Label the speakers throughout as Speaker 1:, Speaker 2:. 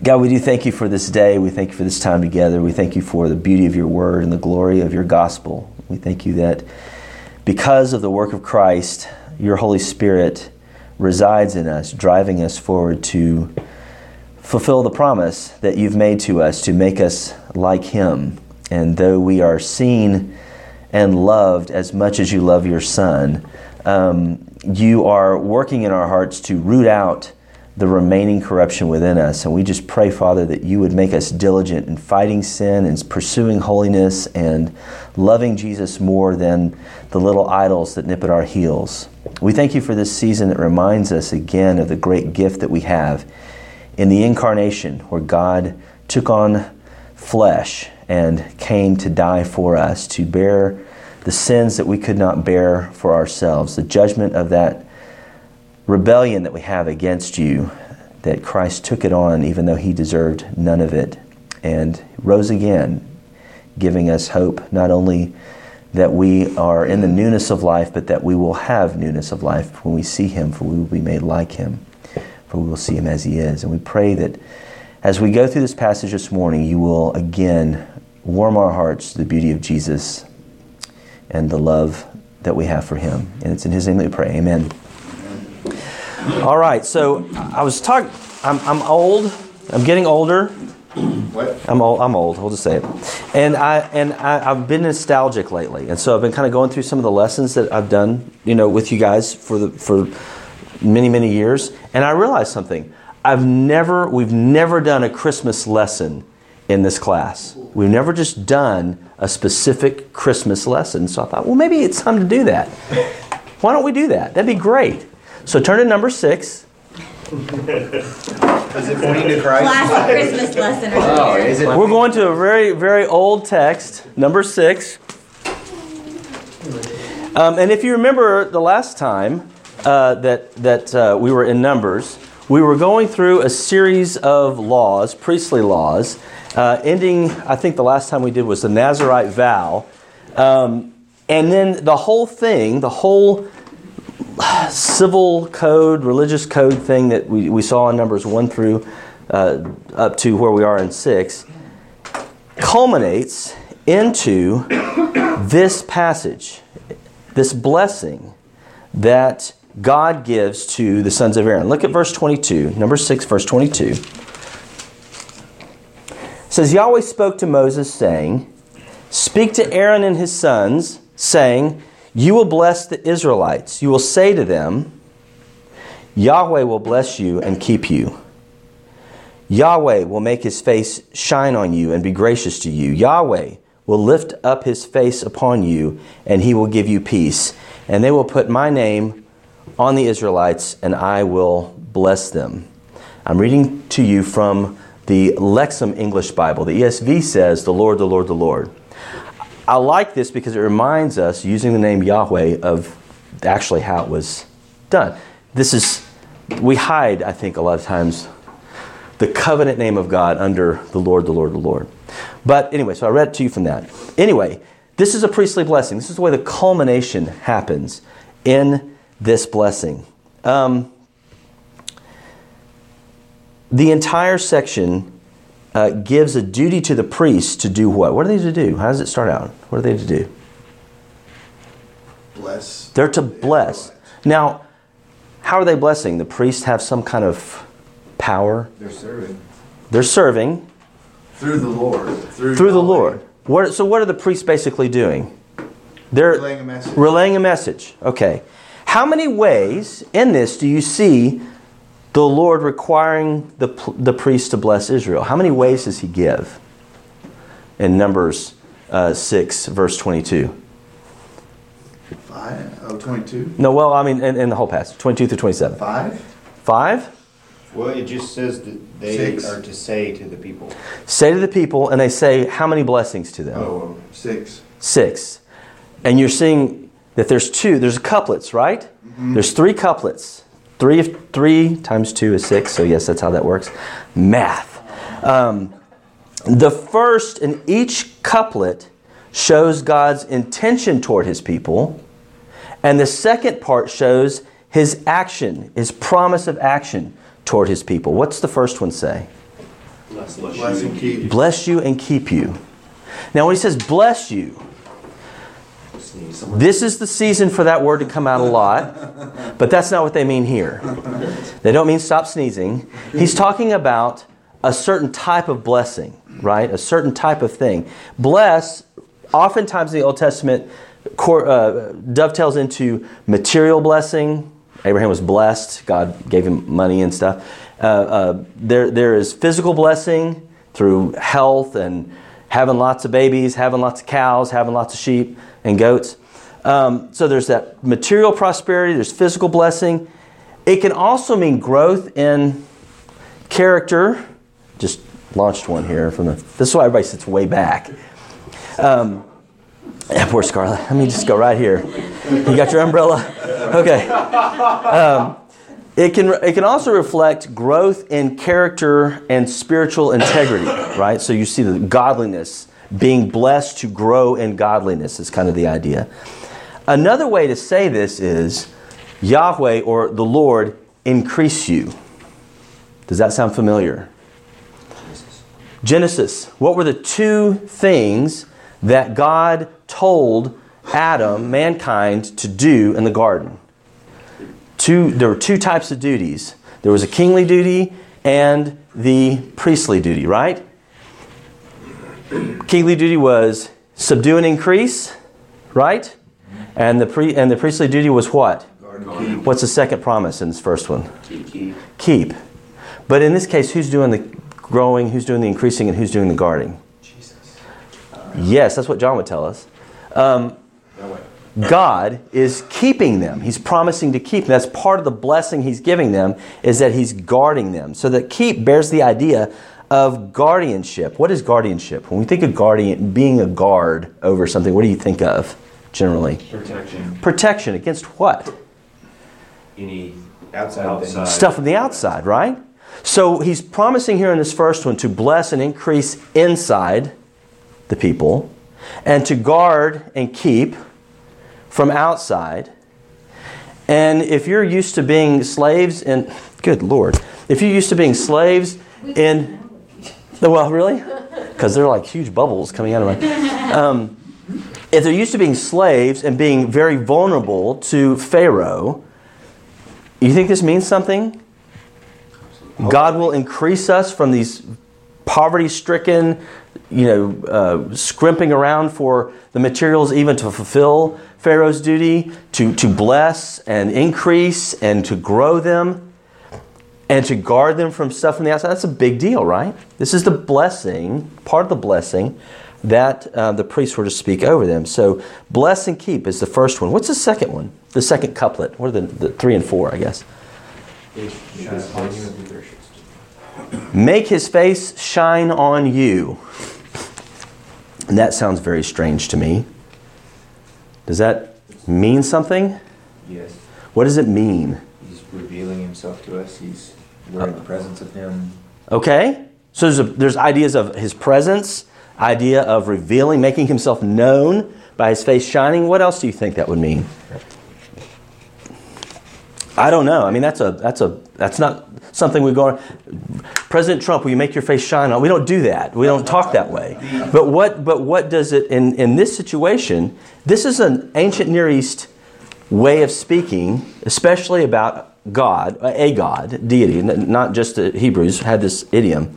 Speaker 1: God, we do thank you for this day. We thank you for this time together. We thank you for the beauty of your word and the glory of your gospel. We thank you that because of the work of Christ, your Holy Spirit resides in us, driving us forward to fulfill the promise that you've made to us to make us like Him. And though we are seen and loved as much as you love your Son, um, you are working in our hearts to root out the remaining corruption within us. And we just pray, Father, that you would make us diligent in fighting sin and pursuing holiness and loving Jesus more than the little idols that nip at our heels. We thank you for this season that reminds us again of the great gift that we have in the incarnation, where God took on flesh and came to die for us, to bear the sins that we could not bear for ourselves, the judgment of that rebellion that we have against you, that Christ took it on even though he deserved none of it, and rose again, giving us hope not only that we are in the newness of life, but that we will have newness of life when we see him, for we will be made like him, for we will see him as he is. And we pray that as we go through this passage this morning, you will again warm our hearts to the beauty of Jesus and the love that we have for him. And it's in his name that we pray. Amen. All right, so I was talking. I'm, I'm old. I'm getting older.
Speaker 2: What?
Speaker 1: I'm old. I'm old. We'll just say it. And I and I, I've been nostalgic lately, and so I've been kind of going through some of the lessons that I've done, you know, with you guys for the for many many years. And I realized something. I've never. We've never done a Christmas lesson in this class. We've never just done a specific Christmas lesson. So I thought, well, maybe it's time to do that. Why don't we do that? That'd be great. So turn to number six.
Speaker 2: Is it pointing to Christ?
Speaker 3: Classic Christmas lesson
Speaker 2: Oh, is it?
Speaker 1: We're going to a very, very old text, number six. Um, and if you remember the last time uh, that, that uh, we were in Numbers, we were going through a series of laws, priestly laws, uh, ending, I think the last time we did was the Nazarite vow. Um, and then the whole thing, the whole civil code, religious code thing that we, we saw in Numbers 1 through uh, up to where we are in 6 culminates into this passage, this blessing that God gives to the sons of Aaron. Look at verse 22, number 6, verse 22. It says, Yahweh spoke to Moses, saying, Speak to Aaron and his sons, saying, You will bless the Israelites. You will say to them, Yahweh will bless you and keep you. Yahweh will make his face shine on you and be gracious to you. Yahweh will lift up his face upon you and he will give you peace. And they will put my name on the Israelites and I will bless them. I'm reading to you from the Lexham English Bible. The ESV says, The Lord, the Lord, the Lord. I like this because it reminds us, using the name Yahweh, of actually how it was done. This is, we hide, I think, a lot of times the covenant name of God under the Lord, the Lord, the Lord. But anyway, so I read it to you from that. Anyway, this is a priestly blessing. This is the way the culmination happens in this blessing. Um, the entire section uh, gives a duty to the priests to do what? What are they to do? How does it start out? What are they to do?
Speaker 2: Bless.
Speaker 1: They're to bless. Now, how are they blessing? The priests have some kind of power.
Speaker 2: They're serving.
Speaker 1: They're serving
Speaker 2: Through the Lord. Through,
Speaker 1: through the Lord. What, so, what are the priests basically doing? They're
Speaker 2: Relaying a message.
Speaker 1: relaying a message. Okay. How many ways in this do you see the Lord requiring the, the priest to bless Israel? How many ways does he give? In Numbers uh, 6, verse 22.
Speaker 2: Five? Oh, 22?
Speaker 1: No, well, I mean, in, in the whole passage, 22 through 27.
Speaker 2: Five?
Speaker 1: Five?
Speaker 4: Well, it just says that they
Speaker 2: Six.
Speaker 4: are to say to the people.
Speaker 1: Say to the people, and they say, How many blessings to them?
Speaker 2: Oh, six.
Speaker 1: Six. And you're seeing that there's two, there's couplets, right? There's three couplets. Three, three times two is six, so yes, that's how that works. Math. Um, the first in each couplet shows God's intention toward his people, and the second part shows his action, his promise of action toward his people. What's the first one say?
Speaker 2: Bless and keep.
Speaker 1: Bless you and keep you. Now, when he says bless you, this is the season for that word to come out a lot, but that's not what they mean here. They don't mean stop sneezing. He's talking about a certain type of blessing, right? A certain type of thing. Bless, oftentimes in the Old Testament, uh, dovetails into material blessing. Abraham was blessed, God gave him money and stuff. Uh, uh, there, there is physical blessing through health and having lots of babies, having lots of cows, having lots of sheep and goats. Um, so there's that material prosperity, there's physical blessing. It can also mean growth in character. Just launched one here from the. This is why everybody sits way back. Um, yeah, poor Scarlett. Let me just go right here. You got your umbrella? Okay. Um, it can, it can also reflect growth in character and spiritual integrity, right? So you see the godliness, being blessed to grow in godliness is kind of the idea. Another way to say this is Yahweh or the Lord increase you. Does that sound familiar? Genesis. What were the two things that God told Adam, mankind, to do in the garden? Two, there were two types of duties. There was a kingly duty and the priestly duty, right? Kingly duty was subdue and increase, right? And the pre, and the priestly duty was what? What's the second promise in this first one?
Speaker 4: Keep.
Speaker 1: Keep. But in this case, who's doing the growing, who's doing the increasing, and who's doing the guarding?
Speaker 2: Jesus.
Speaker 1: Yes, that's what John would tell us. Um, God is keeping them. He's promising to keep them. That's part of the blessing He's giving them is that He's guarding them. So that keep bears the idea of guardianship. What is guardianship? When we think of guardian, being a guard over something, what do you think of generally?
Speaker 3: Protection.
Speaker 1: Protection against what?
Speaker 3: Any
Speaker 4: Outside
Speaker 3: outside.
Speaker 1: Stuff from the outside, right? So he's promising here in this first one to bless and increase inside the people and to guard and keep from outside. And if you're used to being slaves in, good Lord, if you're used to being slaves in, well, really? Because they're like huge bubbles coming out of my. Um, if they're used to being slaves and being very vulnerable to Pharaoh, you think this means something? God will increase us from these poverty stricken, you know, uh, scrimping around for the materials even to fulfill Pharaoh's duty, to, to bless and increase and to grow them and to guard them from stuff from the outside. That's a big deal, right? This is the blessing, part of the blessing that uh, the priests were to speak over them. So, bless and keep is the first one. What's the second one? The second couplet. What are the, the three and four, I guess?
Speaker 3: Shine upon you and be gracious.
Speaker 1: Make his face shine on you. And that sounds very strange to me. Does that mean something?
Speaker 3: Yes.
Speaker 1: What does it mean?
Speaker 3: He's revealing himself to us. He's we're in the presence of him.
Speaker 1: Okay? So there's, a, there's ideas of his presence, idea of revealing, making himself known by his face shining. What else do you think that would mean? I don't know. I mean, that's a that's a that's not something we go. President Trump, will you make your face shine? On? We don't do that. We don't talk that way. But what but what does it in in this situation? This is an ancient Near East way of speaking, especially about God, a God, deity, not just the Hebrews had this idiom.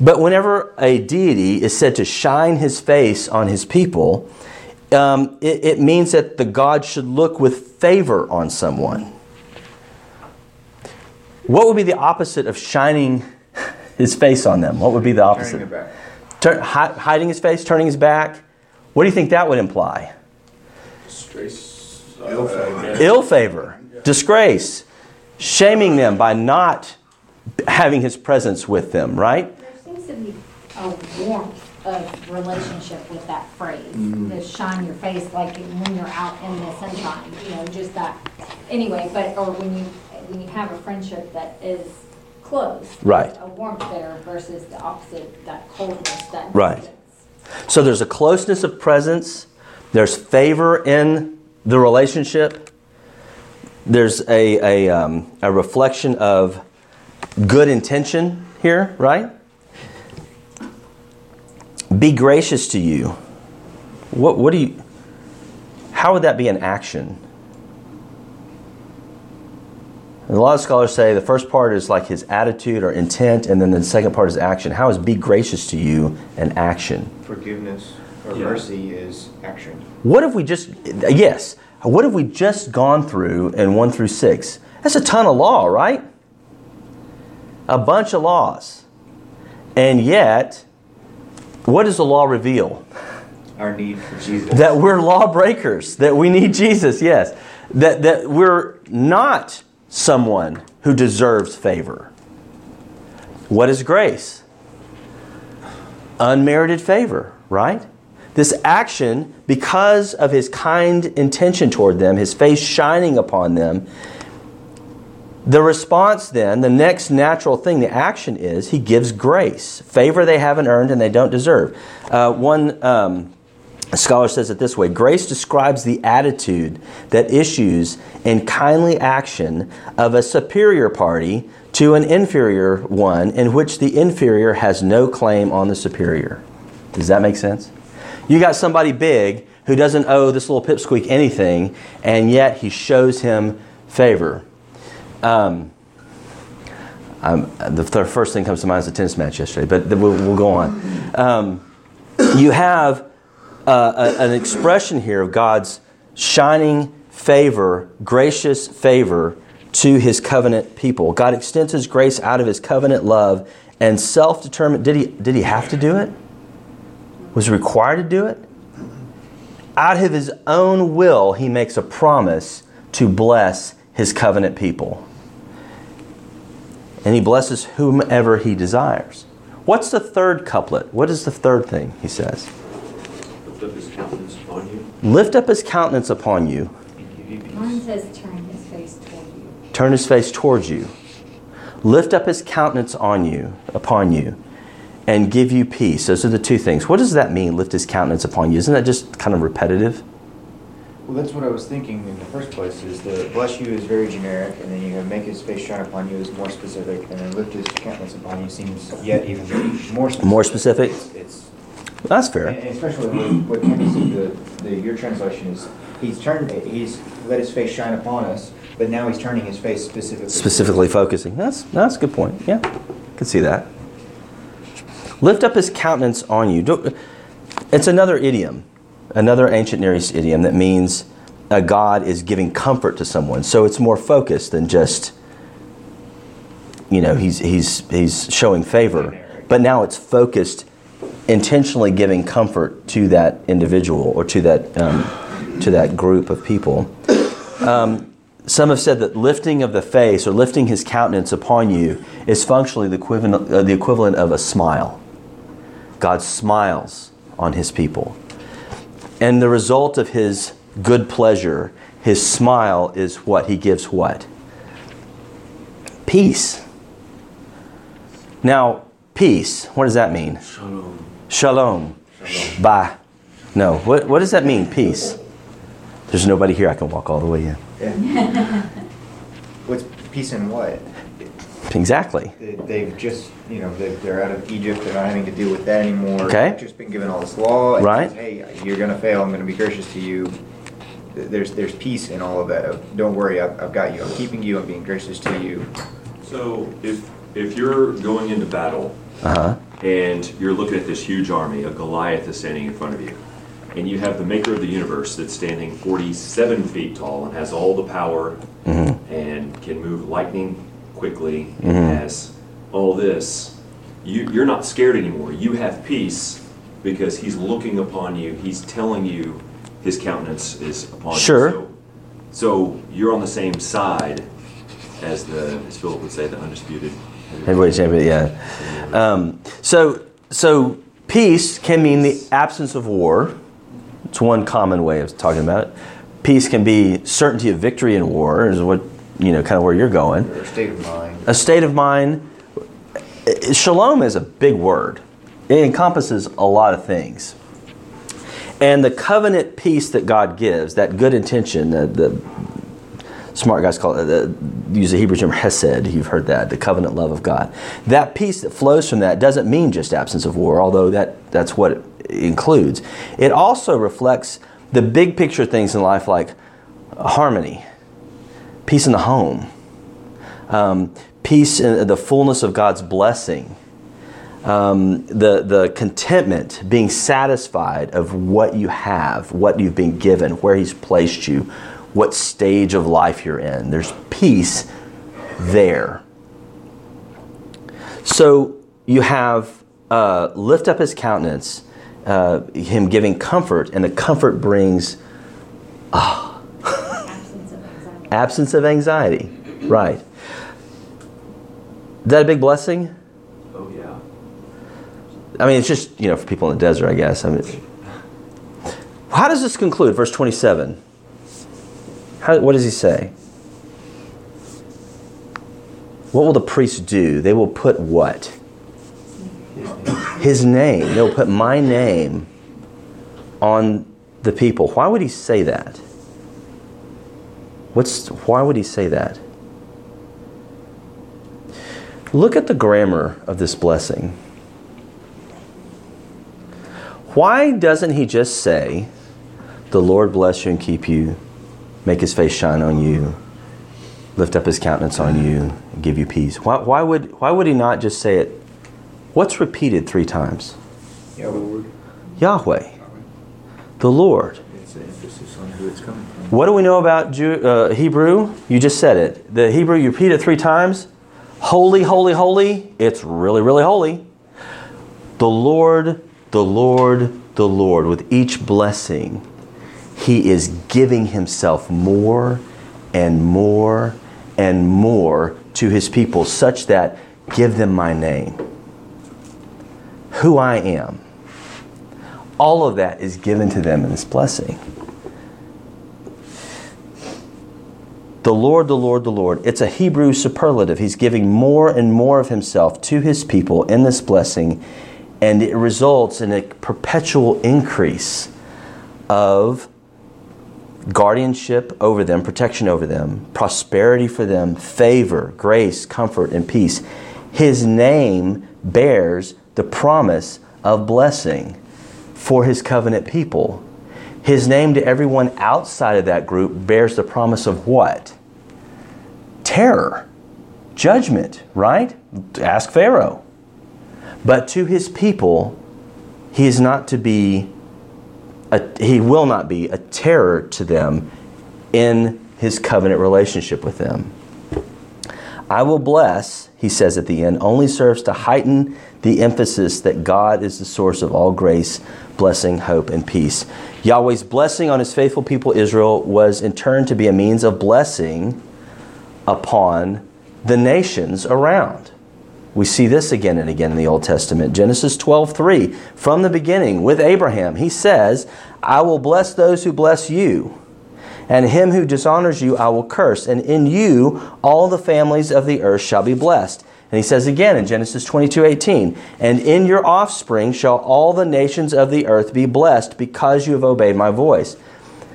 Speaker 1: But whenever a deity is said to shine his face on his people, um, it, it means that the God should look with favor on someone. What would be the opposite of shining his face on them? What would be the opposite?
Speaker 2: Turning it back.
Speaker 1: Turn, hi, hiding his face, turning his back. What do you think that would imply? Disgrace.
Speaker 2: Ill favor.
Speaker 1: Ill favor, disgrace, shaming them by not having his presence with them, right?
Speaker 5: There seems to be a warmth of relationship with that phrase, mm. the shine your face like when you're out in the sunshine, you know, just that. Anyway, but, or when you, when you have a friendship that is close.
Speaker 1: Right.
Speaker 5: A warmth there versus the opposite, that coldness, that.
Speaker 1: Right.
Speaker 5: distance.
Speaker 1: So there's a closeness of presence, there's favor in the relationship, there's a, a, um, a reflection of good intention here, right? Be gracious to you. What, what do you, how would that be an action? And a lot of scholars say the first part is like his attitude or intent, and then the second part is action. How is be gracious to you an action?
Speaker 4: Forgiveness or
Speaker 3: Yeah.
Speaker 4: mercy is action.
Speaker 1: What if we just, yes, what have we just gone through in 1 through 6? That's a ton of law, right? A bunch of laws. And yet, what does the law reveal?
Speaker 3: Our need for Jesus.
Speaker 1: That we're lawbreakers, that we need Jesus, yes. That, that we're not someone who deserves favor. What is grace? Unmerited favor, right? This action, because of his kind intention toward them, his face shining upon them, the response then, the next natural thing, the action is he gives grace. Favor they haven't earned and they don't deserve. Uh, one um, scholar says it this way Grace describes the attitude that issues in kindly action of a superior party to an inferior one in which the inferior has no claim on the superior. Does that make sense? You got somebody big who doesn't owe this little pipsqueak anything, and yet he shows him favor. Um, um, the, the first thing comes to mind is the tennis match yesterday, but we'll, we'll go on. Um, you have uh, a, an expression here of God's shining favor, gracious favor to his covenant people. God extends his grace out of his covenant love and self determined. Did he, did he have to do it? Was required to do it? Out of his own will, he makes a promise to bless his covenant people. And he blesses whomever he desires. What's the third couplet? What is the third thing he says?
Speaker 6: Lift up his countenance upon you
Speaker 1: Lift up his countenance upon you,
Speaker 6: and give you peace.
Speaker 5: Mine says turn his face toward you.
Speaker 1: turn his face towards you. Lift up his countenance on you, upon you, and give you peace. Those are the two things. What does that mean, lift his countenance upon you? Isn't that just kind of repetitive?
Speaker 3: Well, that's what I was thinking in the first place, is the bless you is very generic, and then you have make his face shine upon you is more specific, and then lift his countenance upon you seems yet even more specific.
Speaker 1: More specific?
Speaker 3: It's, it's-
Speaker 1: That's fair.
Speaker 3: and especially with what Kenny said, the, the, your translation is, he's turned, he's let his face shine upon us, but now he's turning his face specifically.
Speaker 1: Specifically focusing. That's, that's a good point. Yeah, could see that. Lift up his countenance on you. Don't- It's another idiom, another ancient Near East idiom that means a God is giving comfort to someone. So it's more focused than just, you know, he's, he's, he's showing favor. But now it's focused, intentionally giving comfort to that individual or to that, um, to that group of people. Some have said that lifting of the face or lifting his countenance upon you is functionally the equivalent, uh, the equivalent of a smile. God smiles on his people. And the result of his good pleasure, his smile, is what? He gives what? Peace. Now, peace, what does that mean?
Speaker 6: Shalom.
Speaker 1: Shalom. Bye. No, what, what does that mean, peace? There's nobody here, I can walk all the way in.
Speaker 3: Yeah. What's peace in what?
Speaker 1: Exactly.
Speaker 3: They- They've just, you know, they- they're out of Egypt, they're not having to deal with that anymore.
Speaker 1: Okay.
Speaker 3: They've just been given all this law. and
Speaker 1: Right.
Speaker 3: says, Hey, you're gonna fail, I'm gonna be gracious to you. There's, there's peace in all of that. Don't worry, I've, I've got you, I'm keeping you, I'm being gracious to you.
Speaker 6: So if, if you're going into battle
Speaker 1: Uh huh.
Speaker 6: And you're looking at this huge army, a Goliath is standing in front of you, and you have the maker of the universe that's standing 47 feet tall and has all the power mm-hmm. and can move lightning quickly and mm-hmm. has all this, you, you're not scared anymore. You have peace because he's looking upon you. He's telling you his countenance is upon
Speaker 1: Sure.
Speaker 6: you. So, so you're on the same side as the, as Philip would say, the undisputed.
Speaker 1: Heavyweight champion, yeah. Um, so, so peace can mean the absence of war. It's one common way of talking about it. Peace can be certainty of victory in war, is what you know, kind of where you're going.
Speaker 3: Or state of mind.
Speaker 1: A state of mind. eh, Shalom is a big word. It encompasses a lot of things. And the covenant peace that God gives, that good intention, the, the smart guys call it, uh, use the Hebrew term hesed. You've heard that, the covenant love of God. That peace that flows from that doesn't mean just absence of war, although that, that's what it includes. It also reflects the big picture things in life like harmony, peace in the home, um, peace in the fullness of God's blessing, um, the, the contentment, being satisfied of what you have, what you've been given, where He's placed you, what stage of life you're in. There's peace there. So you have uh, lift up His countenance, uh, Him giving comfort, and the comfort brings
Speaker 5: Absence of anxiety.
Speaker 1: absence of anxiety. Right. Is that a big blessing?
Speaker 6: Oh, yeah.
Speaker 1: I mean, it's just, you know, for people in the desert, I guess. I mean, how does this conclude? Verse 27. How, what does he say? What will the priests do? They will put what? His name. They will put my name on the people. Why would he say that? What's, why would he say that? Look at the grammar of this blessing. Why doesn't he just say, The Lord bless you and keep you, make his face shine on you, lift up his countenance on you, and give you peace? Why, why, would, why would he not just say it? What's repeated three times?
Speaker 3: Lord.
Speaker 1: Yahweh, the Lord.
Speaker 3: It's an emphasis on who it's coming from.
Speaker 1: What do we know about Jew, uh, Hebrew? You just said it. The Hebrew, you repeat it three times. Holy, holy, holy. It's really, really holy. The Lord, the Lord, the Lord. With each blessing, He is giving Himself more and more and more to His people, such that give them my name, who I am. All of that is given to them in this blessing. The Lord, the Lord, the Lord. It's a Hebrew superlative. He's giving more and more of himself to his people in this blessing, and it results in a perpetual increase of guardianship over them, protection over them, prosperity for them, favor, grace, comfort, and peace. His name bears the promise of blessing for his covenant people. His name to everyone outside of that group bears the promise of what? Terror, judgment, right? Ask Pharaoh. But to his people, he is not to be, a, he will not be a terror to them in his covenant relationship with them. I will bless, he says at the end, only serves to heighten the emphasis that God is the source of all grace, blessing, hope, and peace. Yahweh's blessing on his faithful people Israel was in turn to be a means of blessing upon the nations around. We see this again and again in the Old Testament. Genesis 12:3, from the beginning with Abraham, he says, "I will bless those who bless you, and him who dishonors you I will curse, and in you all the families of the earth shall be blessed." And he says again in Genesis 22:18, "And in your offspring shall all the nations of the earth be blessed because you have obeyed my voice."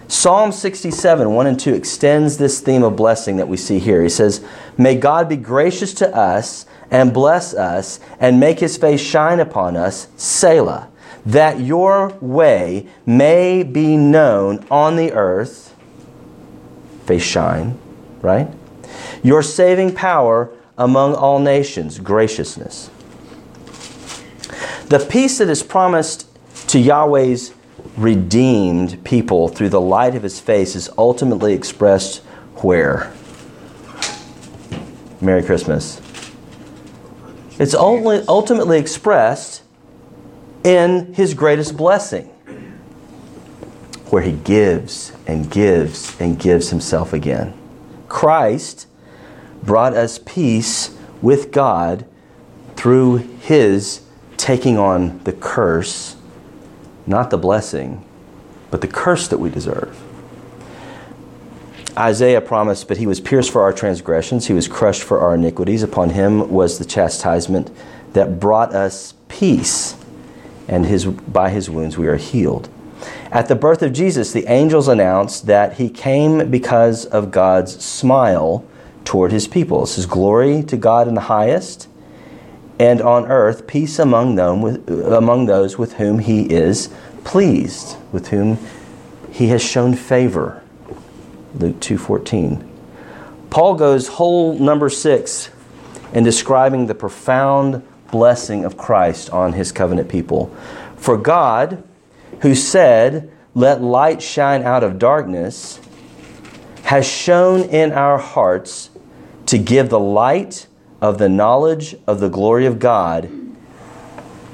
Speaker 1: Psalm 67, 1 and 2 extends this theme of blessing that we see here. He says, May God be gracious to us and bless us and make his face shine upon us, Selah, that your way may be known on the earth, face shine, right? Your saving power among all nations, graciousness. The peace that is promised to Yahweh's redeemed people through the light of his face is ultimately expressed where? Merry Christmas. It's only ultimately expressed in his greatest blessing, where he gives and gives and gives himself again. Christ brought us peace with God through his taking on the curse not the blessing, but the curse that we deserve. Isaiah promised, but he was pierced for our transgressions, he was crushed for our iniquities. Upon him was the chastisement that brought us peace, and his, by his wounds we are healed. At the birth of Jesus, the angels announced that he came because of God's smile toward his people. It says, Glory to God in the highest, and on earth peace among them with, among those with whom he is pleased, with whom he has shown favor. Luke 2:14. Paul goes whole number 6 in describing the profound blessing of Christ on his covenant people. For God, who said, Let light shine out of darkness, has shown in our hearts to give the light of the knowledge of the glory of God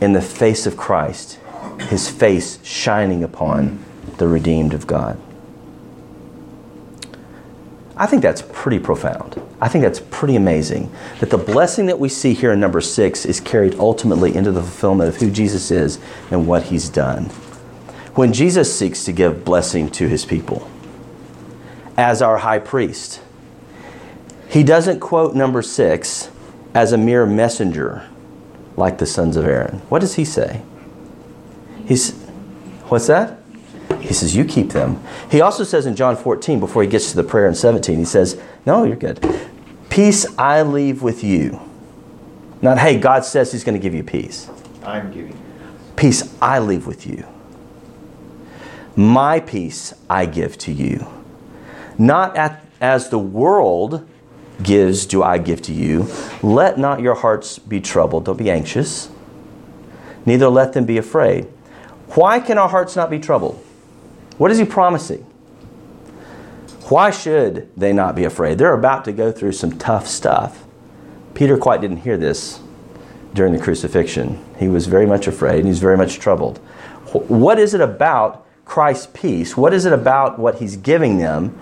Speaker 1: in the face of Christ, his face shining upon the redeemed of God. I think that's pretty profound. I think that's pretty amazing that the blessing that we see here in number six is carried ultimately into the fulfillment of who Jesus is and what he's done. When Jesus seeks to give blessing to his people as our high priest, he doesn't quote number six as a mere messenger like the sons of Aaron. What does he say? He's, what's that? He says, You keep them. He also says in John 14, before he gets to the prayer in 17, he says, No, you're good. Peace I leave with you. Not, hey, God says he's going to give you peace.
Speaker 3: I'm giving.
Speaker 1: Peace I leave with you. My peace I give to you. Not at, as the world gives, do I give to you. Let not your hearts be troubled. Don't be anxious. Neither let them be afraid. Why can our hearts not be troubled? What is he promising? Why should they not be afraid? They're about to go through some tough stuff. Peter quite didn't hear this during the crucifixion. He was very much afraid and he's very much troubled. What is it about Christ's peace? What is it about what he's giving them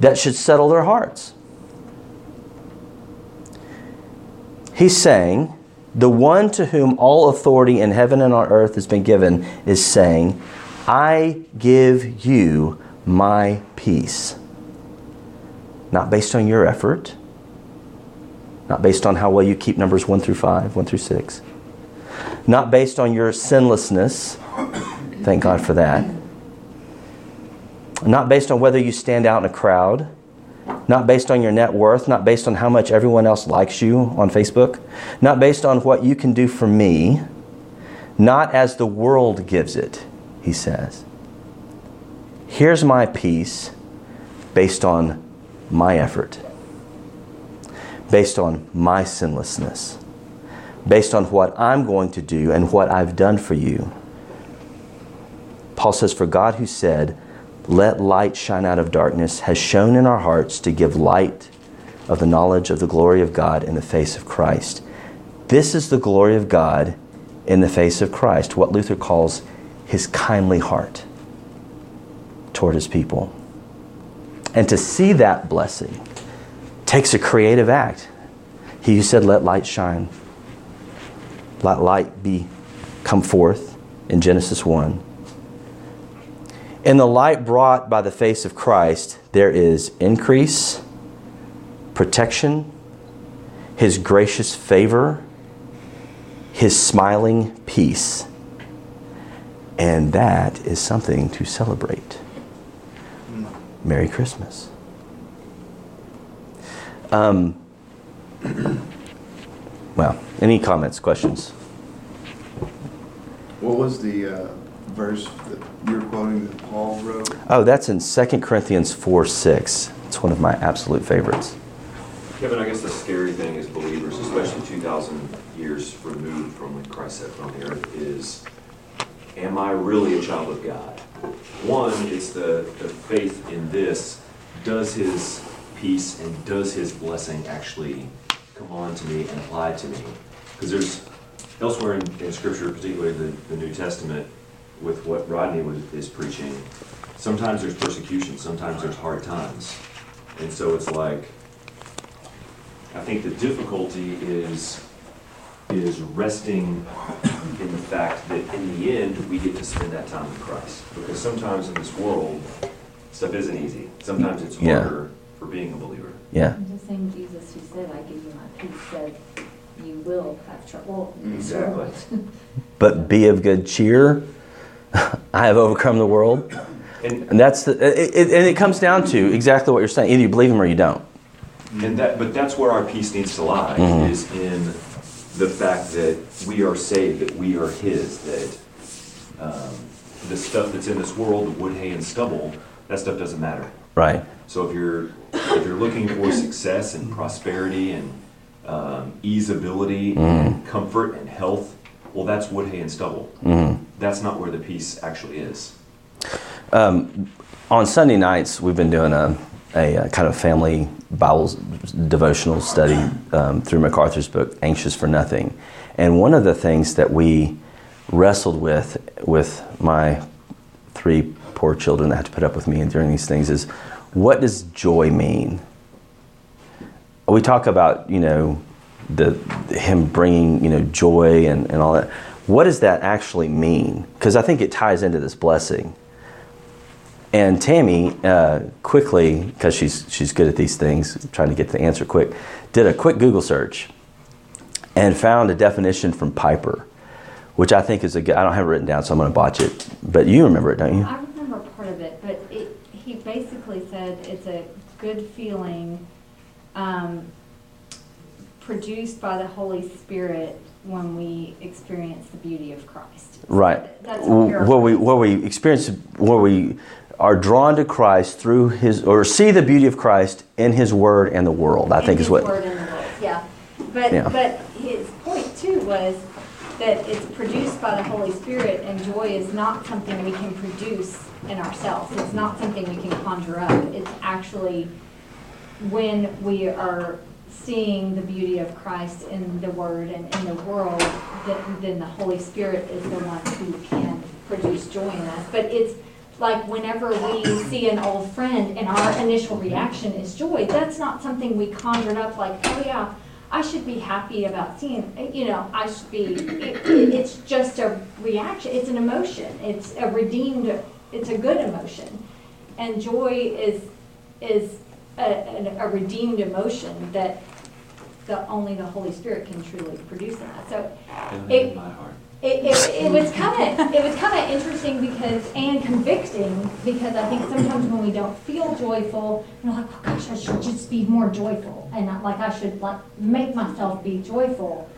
Speaker 1: that should settle their hearts? He's saying, the one to whom all authority in heaven and on earth has been given is saying, I give you my peace. Not based on your effort, not based on how well you keep numbers 1 through 5, 1 through 6, not based on your sinlessness. Thank God for that. Not based on whether you stand out in a crowd, not based on your net worth, not based on how much everyone else likes you on Facebook, not based on what you can do for me, not as the world gives it, he says. Here's my peace based on my effort, based on my sinlessness, based on what I'm going to do and what I've done for you. Paul says, For God who said, let light shine out of darkness, has shone in our hearts to give light of the knowledge of the glory of God in the face of Christ. This is the glory of God in the face of Christ, what Luther calls his kindly heart toward his people. And to see that blessing takes a creative act. He who said, Let light shine, let light be come forth in Genesis 1 in the light brought by the face of Christ, there is increase, protection, His gracious favor, His smiling peace. And that is something to celebrate. Merry Christmas. Um, well, any comments, questions?
Speaker 2: What was the uh, verse that you're quoting that Paul wrote?
Speaker 1: Oh, that's in 2 Corinthians 4 6. It's one of my absolute favorites.
Speaker 6: Kevin, I guess the scary thing as believers, especially 2,000 years removed from when Christ set on the earth, is am I really a child of God? One, it's the, the faith in this. Does his peace and does his blessing actually come on to me and apply to me? Because there's elsewhere in, in Scripture, particularly the, the New Testament, with what Rodney was, is preaching, sometimes there's persecution, sometimes there's hard times. And so it's like, I think the difficulty is is resting in the fact that in the end we get to spend that time with Christ. Because sometimes in this world, stuff isn't easy. Sometimes it's
Speaker 1: Yeah.
Speaker 6: harder for being a believer.
Speaker 1: Yeah.
Speaker 5: The same Jesus who said, I give you my peace, said, you will have trouble.
Speaker 6: Exactly.
Speaker 1: But be of good cheer. I have overcome the world.
Speaker 6: And,
Speaker 1: And that's the, it, it, and it comes down to exactly what you're saying. Either you believe him or you don't.
Speaker 6: and that, but that's where our peace needs to lie,
Speaker 1: Mhm.
Speaker 6: is in the fact that we are saved, that we are His, that um, the stuff that's in this world, the wood, hay, and stubble, that stuff doesn't matter.
Speaker 1: Right.
Speaker 6: So if you're if you're looking for success and prosperity and um, easeability and comfort and health, well, that's wood, hay, and stubble. That's not where the peace actually is.
Speaker 1: On Sunday nights, we've been doing a, a, uh kind of family Bible devotional study um, through MacArthur's book, Anxious for Nothing. And one of the things that we wrestled with with my three poor children that have to put up with me during these things is what does joy mean? We talk about, you know, the him bringing, you know, joy and, and all that. What does that actually mean? Because I think it ties into this blessing. And Tammy uh, quickly, because she's she's good at these things, trying to get the answer quick, did a quick Google search and found a definition from Piper, which I think is a good. I don't have it written down, so I'm going to botch it. But you remember it, don't you?
Speaker 5: I remember part of it, but it, he basically said it's a good feeling, um, produced by the Holy Spirit when we experience the beauty of Christ.
Speaker 1: Right.
Speaker 5: That's
Speaker 1: Where we where we experience where we are drawn to Christ through His or see the beauty of Christ in His Word and the world. I
Speaker 5: In
Speaker 1: think is what.
Speaker 5: word in the world, yeah. But,
Speaker 1: Yeah.
Speaker 5: but his point too was that it's produced by the Holy Spirit and joy is not something we can produce in ourselves. It's not something we can conjure up. It's actually when we are seeing the beauty of Christ in the Word and in the world, then, then the Holy Spirit is the one who can produce joy in us. But it's like whenever we see an old friend and our initial reaction is joy, that's not something we conjured up like, oh yeah, I should be happy about seeing, you know, I should be, it, it- it's just a reaction, it's an emotion, it's a redeemed, it's a good emotion. And joy is, is a, an- a redeemed emotion that the, only the Holy Spirit can truly produce in us. So It-
Speaker 6: my heart.
Speaker 5: It, it, it was kind of, it was kind of interesting because, and convicting, because I think sometimes when we don't feel joyful, we're like, oh gosh, I should just be more joyful. And not like I should like make myself be joyful.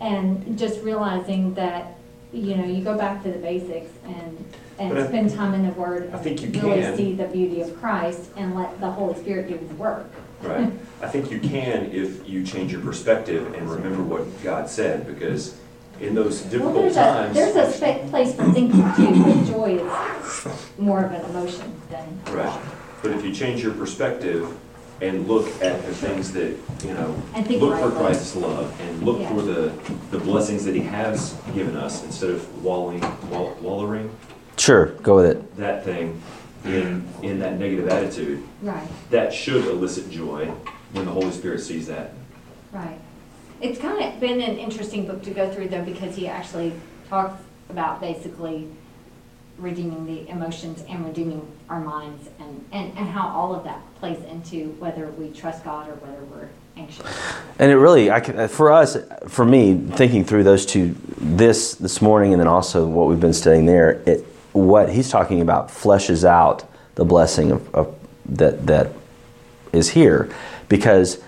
Speaker 5: And just realizing that, you know, you go back to the basics and, and
Speaker 6: I-
Speaker 5: spend time in the Word.
Speaker 6: I think you
Speaker 5: Really
Speaker 6: can.
Speaker 5: see the beauty of Christ and let the Holy Spirit do the work.
Speaker 6: Right. I think you can if you change your perspective and remember what God said, because in those
Speaker 5: Well,
Speaker 6: difficult
Speaker 5: there's a,
Speaker 6: times.
Speaker 5: there's a spa- place for thinking too, but joy is more of an emotion than.
Speaker 6: Right. But if you change your perspective and look at the things that, you know,
Speaker 5: And think
Speaker 6: look for
Speaker 5: rightly.
Speaker 6: Christ's love and look
Speaker 5: Yeah.
Speaker 6: for the, the blessings that he has given us instead of wallowing, wall- wallowing
Speaker 1: Sure, go with it.
Speaker 6: that thing in, in that negative attitude,
Speaker 5: Right,
Speaker 6: that should elicit joy when the Holy Spirit sees that.
Speaker 5: right. It's kind of been an interesting book to go through though, because he actually talks about basically redeeming the emotions and redeeming our minds and, and, and how all of that plays into whether we trust God or whether we're anxious.
Speaker 1: And it really, I can, for us, for me, thinking through those two, this this morning, and then also what we've been studying there, it what he's talking about fleshes out the blessing of, of that that is here, because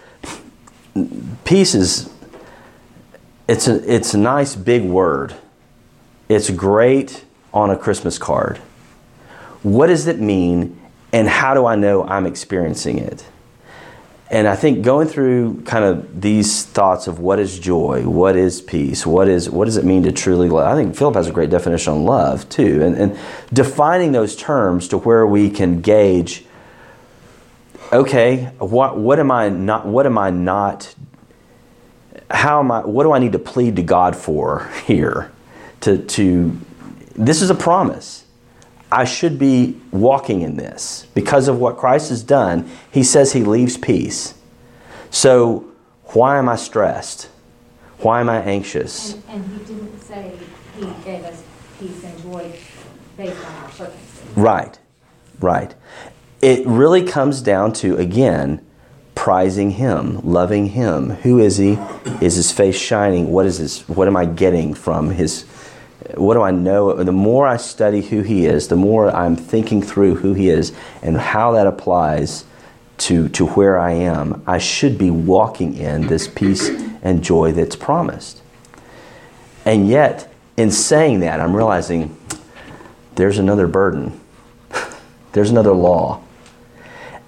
Speaker 1: peace is it's a it's a nice big word. It's great on a Christmas card. What does it mean, and how do I know I'm experiencing it? And I think going through kind of these thoughts of what is joy, what is peace, what is what does it mean to truly love? I think Philip has a great definition on love too, and, and defining those terms to where we can gauge. Okay, what what am I not? What am I not? How am I? What do I need to plead to God for here? To to this is a promise. I should be walking in this because of what Christ has done. He says he leaves peace. So, why am I stressed? Why am I anxious?
Speaker 5: And, and he didn't say he gave us peace and joy based on our circumstances.
Speaker 1: Right, right. It really comes down to, again, prizing him, loving him. Who is he? Is his face shining? What is this? What am I getting from his? what do I know? The more I study who He is, the more I'm thinking through who He is and how that applies to, to where I am, I should be walking in this peace and joy that's promised. And yet, in saying that, I'm realizing there's another burden, there's another law.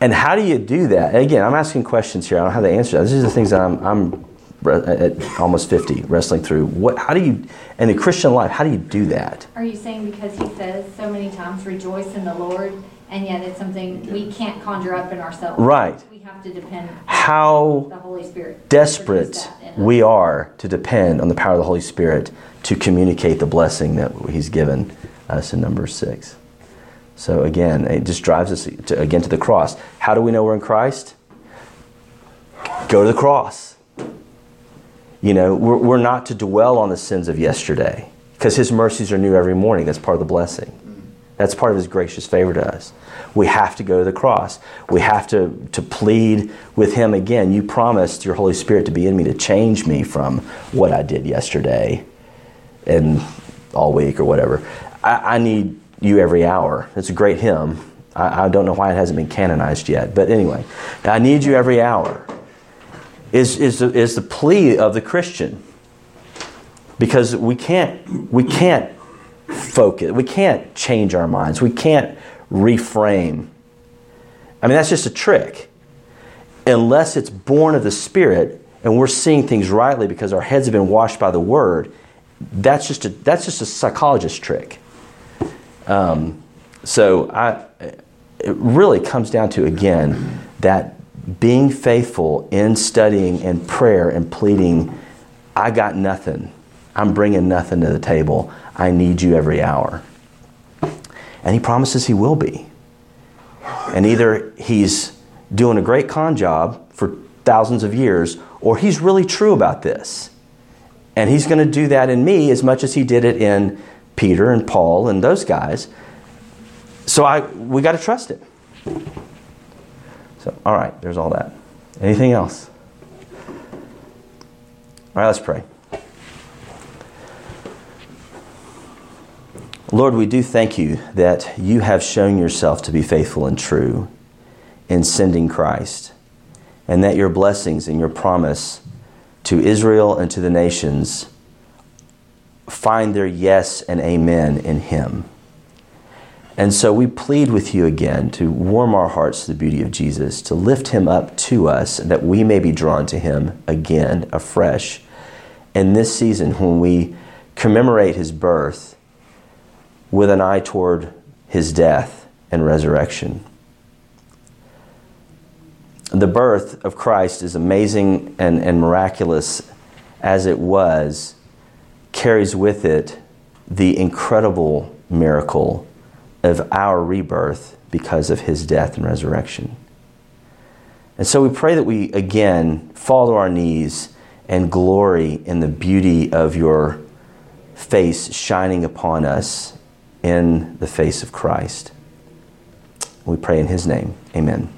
Speaker 1: And how do you do that? Again, I'm asking questions here. I don't have the answer. These are the things that I'm, I'm at almost 50 wrestling through. What, how do you, in the Christian life, how do you do that?
Speaker 5: Are you saying because he says so many times, rejoice in the Lord, and yet it's something we can't conjure up in ourselves?
Speaker 1: Right.
Speaker 5: We have to depend on
Speaker 1: How
Speaker 5: the Holy Spirit.
Speaker 1: desperate
Speaker 5: Produce that in us.
Speaker 1: we are to depend on the power of the Holy Spirit to communicate the blessing that He's given us in number six. So again, it just drives us to, again to the cross. How do we know we're in Christ? Go to the cross. You know, we're, we're not to dwell on the sins of yesterday because His mercies are new every morning. That's part of the blessing. That's part of His gracious favor to us. We have to go to the cross. We have to, to plead with Him again. You promised your Holy Spirit to be in me to change me from what I did yesterday and all week or whatever. I, I need you every hour. It's a great hymn. I, I don't know why it hasn't been canonized yet. But anyway, I need you every hour is, is, the, is the plea of the Christian. Because we can't, we can't focus, we can't change our minds, we can't reframe. I mean, that's just a trick. Unless it's born of the Spirit and we're seeing things rightly because our heads have been washed by the Word, that's just a, that's just a psychologist trick. Um, so I, it really comes down to, again, that being faithful in studying and prayer and pleading, I got nothing. I'm bringing nothing to the table. I need you every hour. And he promises he will be. And either he's doing a great con job for thousands of years, or he's really true about this. And he's going to do that in me as much as he did it in Peter and Paul and those guys. So I we got to trust him. So all right, there's all that. Anything else? All right, let's pray. Lord, we do thank you that you have shown yourself to be faithful and true in sending Christ, and that your blessings and your promise to Israel and to the nations find their yes and amen in Him. And so we plead with you again to warm our hearts to the beauty of Jesus, to lift Him up to us, that we may be drawn to Him again, afresh. In this season, when we commemorate His birth with an eye toward His death and resurrection. The birth of Christ, as amazing and, and miraculous as it was, carries with it the incredible miracle of our rebirth because of his death and resurrection. And so we pray that we again fall to our knees and glory in the beauty of your face shining upon us in the face of Christ. We pray in his name.
Speaker 2: Amen.